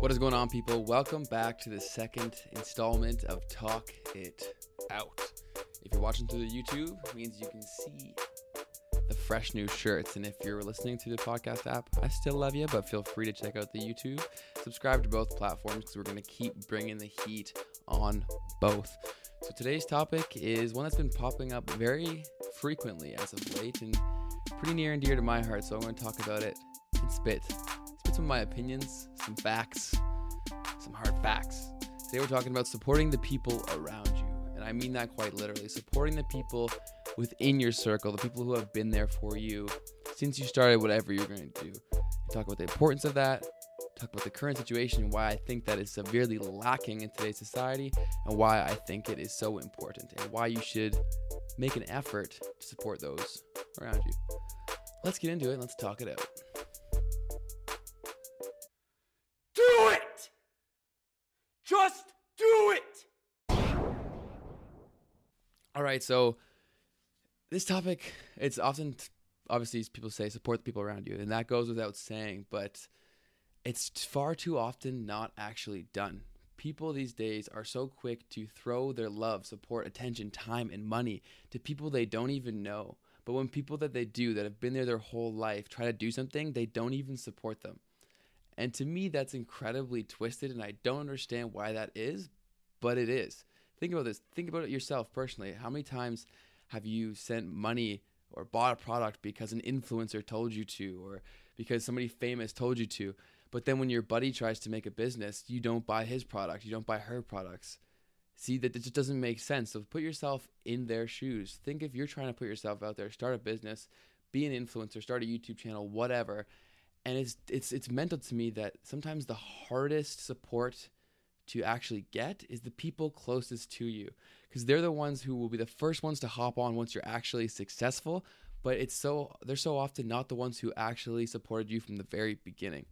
What is going on, people? Welcome back to the second installment of Talk It Out. If you're watching through the YouTube, means you can see the fresh new shirts. And if you're listening to the podcast app, I still love you, but feel free to check out the YouTube. Subscribe to both platforms because we're going to keep bringing the heat on both. So today's topic is one that's been popping up very frequently as of late and pretty near and dear to my heart. So I'm going to talk about it and spit. Spit some of my opinions, some facts, some hard facts. Today we're talking about supporting the people around you. And I mean that quite literally. Supporting the people within your circle, the people who have been there for you since you started whatever you're going to do. We talk about the importance of that, talk about the current situation why I think that is severely lacking in today's society and why I think it is so important and why you should make an effort to support those around you. Let's get into it and let's talk it out. Right, so this topic, it's often, obviously, people say support the people around you, and that goes without saying, but it's far too often not actually done. People these days are so quick to throw their love, support, attention, time, and money to people they don't even know. But when people that they do, that have been there their whole life, try to do something, they don't even support them. And to me, that's incredibly twisted, and I don't understand why that is, but it is. Think about this. Think about it yourself personally. How many times have you sent money or bought a product because an influencer told you to, or because somebody famous told you to? But then when your buddy tries to make a business, you don't buy his product, you don't buy her products. See that it just doesn't make sense. So put yourself in their shoes. Think if you're trying to put yourself out there, start a business, be an influencer, start a YouTube channel, whatever. And it's it's it's mental to me that sometimes the hardest support to actually get is the people closest to you because they're the ones who will be the first ones to hop on once you're actually successful but it's so they're so often not the ones who actually supported you from the very beginning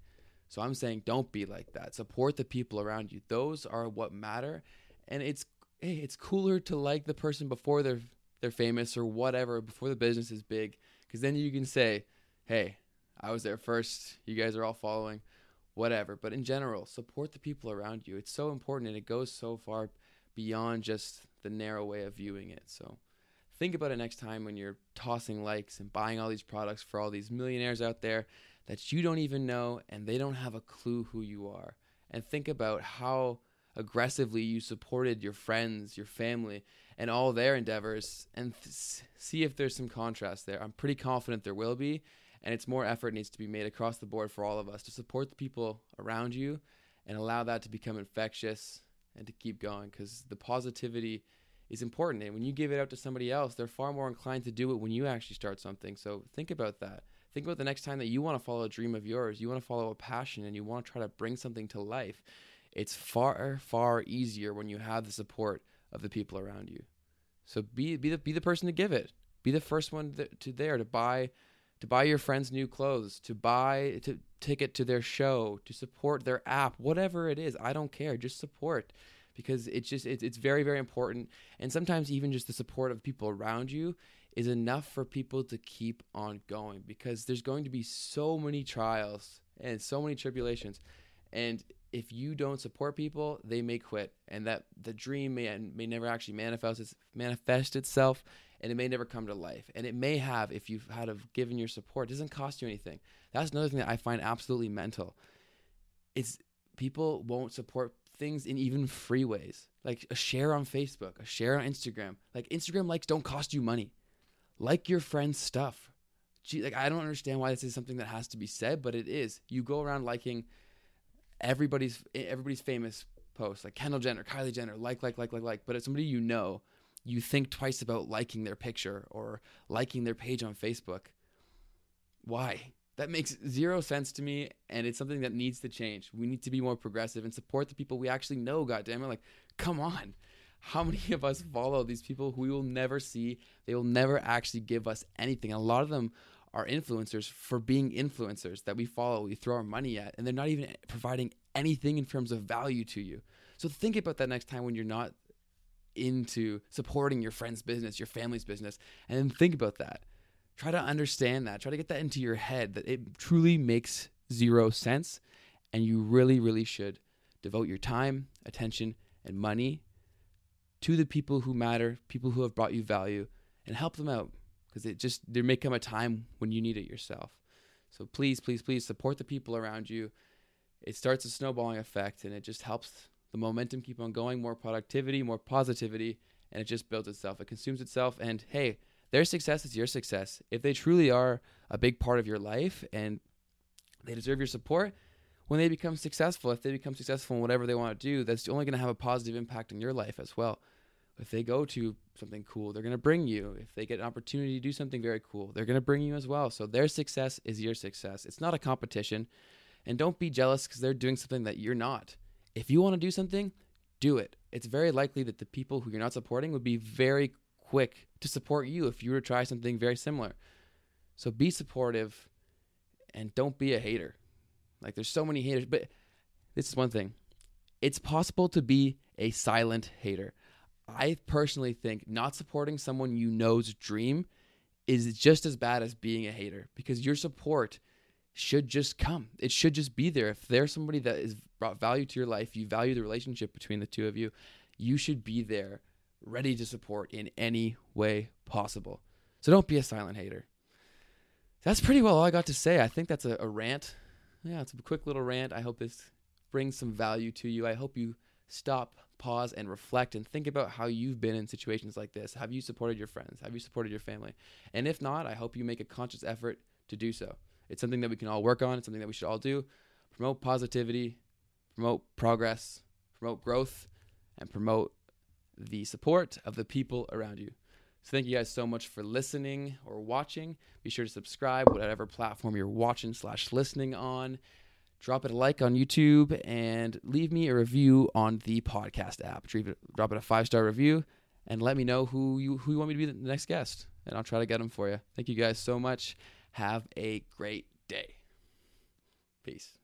so I'm saying don't be like that. Support the people around you. Those are what matter. And it's hey, it's cooler to like the person before they're they're famous or whatever, before the business is big, because then you can say, "Hey, I was there first. You guys are all following." Whatever. But in general, support the people around you. It's so important and it goes so far beyond just the narrow way of viewing it. So think about it next time when you're tossing likes and buying all these products for all these millionaires out there that you don't even know and they don't have a clue who you are. And think about how aggressively you supported your friends, your family, and all their endeavors and th- see if there's some contrast there. I'm pretty confident there will be, and it's more effort needs to be made across the board for all of us to support the people around you and allow that to become infectious and to keep going because the positivity is important. And when you give it out to somebody else, they're far more inclined to do it when you actually start something. So think about that. Think about the next time that you want to follow a dream of yours, you want to follow a passion, and you want to try to bring something to life. It's far, far easier when you have the support of the people around you. So be be the be the person to give it. Be the first one to there to buy to buy your friends new clothes, to buy to ticket to their show, to support their app, whatever it is. I don't care. Just support because it's just it's, it's very very important and sometimes even just the support of people around you is enough for people to keep on going because there's going to be so many trials and so many tribulations and if you don't support people they may quit and that the dream may may never actually manifest manifest itself and it may never come to life and it may have if you've had of given your support it doesn't cost you anything that's another thing that i find absolutely mental it's people won't support things in even free ways like a share on facebook a share on instagram like instagram likes don't cost you money like your friend's stuff. Gee, like I don't understand why this is something that has to be said, but it is. You go around liking everybody's everybody's famous posts, like Kendall Jenner, Kylie Jenner, like, like, like, like, like. But it's somebody you know, you think twice about liking their picture or liking their page on Facebook. Why? That makes zero sense to me, and it's something that needs to change. We need to be more progressive and support the people we actually know. God damn it! Like, come on how many of us follow these people who we will never see? They will never actually give us anything. a lot of them are influencers for being influencers that we follow, we throw our money at, and they're not even providing anything in terms of value to you. So think about that next time when you're not into supporting your friend's business, your family's business, and then think about that. Try to understand that. Try to get that into your head that it truly makes zero sense And you really, really should devote your time, attention, and money to the people who matter, people who have brought you value, and help them out because it just there may come a time when you need it yourself. So please, please, please support the people around you. It starts a snowballing effect and it just helps the momentum keep on going, more productivity, more positivity, and it just builds itself. It consumes itself and hey, their success is your success. If they truly are a big part of your life and they deserve your support, when they become successful, if they become successful in whatever they want to do, that's only going to have a positive impact in your life as well. If they go to something cool, they're going to bring you. If they get an opportunity to do something very cool, they're going to bring you as well. So their success is your success. It's not a competition. And don't be jealous because they're doing something that you're not. If you want to do something, do it. It's very likely that the people who you're not supporting would be very quick to support you if you were to try something very similar. So be supportive and don't be a hater. Like there's so many haters, but this is one thing. It's possible to be a silent hater. I personally think not supporting someone you know's dream is just as bad as being a hater because your support should just come. It should just be there. If there's somebody that has brought value to your life, you value the relationship between the two of you, you should be there ready to support in any way possible. So don't be a silent hater. That's pretty well all I got to say. I think that's a, a rant. Yeah, it's a quick little rant. I hope this brings some value to you. I hope you stop, pause, and reflect and think about how you've been in situations like this. Have you supported your friends? Have you supported your family? And if not, I hope you make a conscious effort to do so. It's something that we can all work on. It's something that we should all do. Promote positivity, promote progress, promote growth, and promote the support of the people around you. So thank you guys so much for listening or watching. Be sure to subscribe, whatever platform you're watching slash listening on. Drop it a like on YouTube and leave me a review on the podcast app. Drop it a five star review and let me know who you who you want me to be the next guest, and I'll try to get them for you. Thank you guys so much. Have a great day. Peace.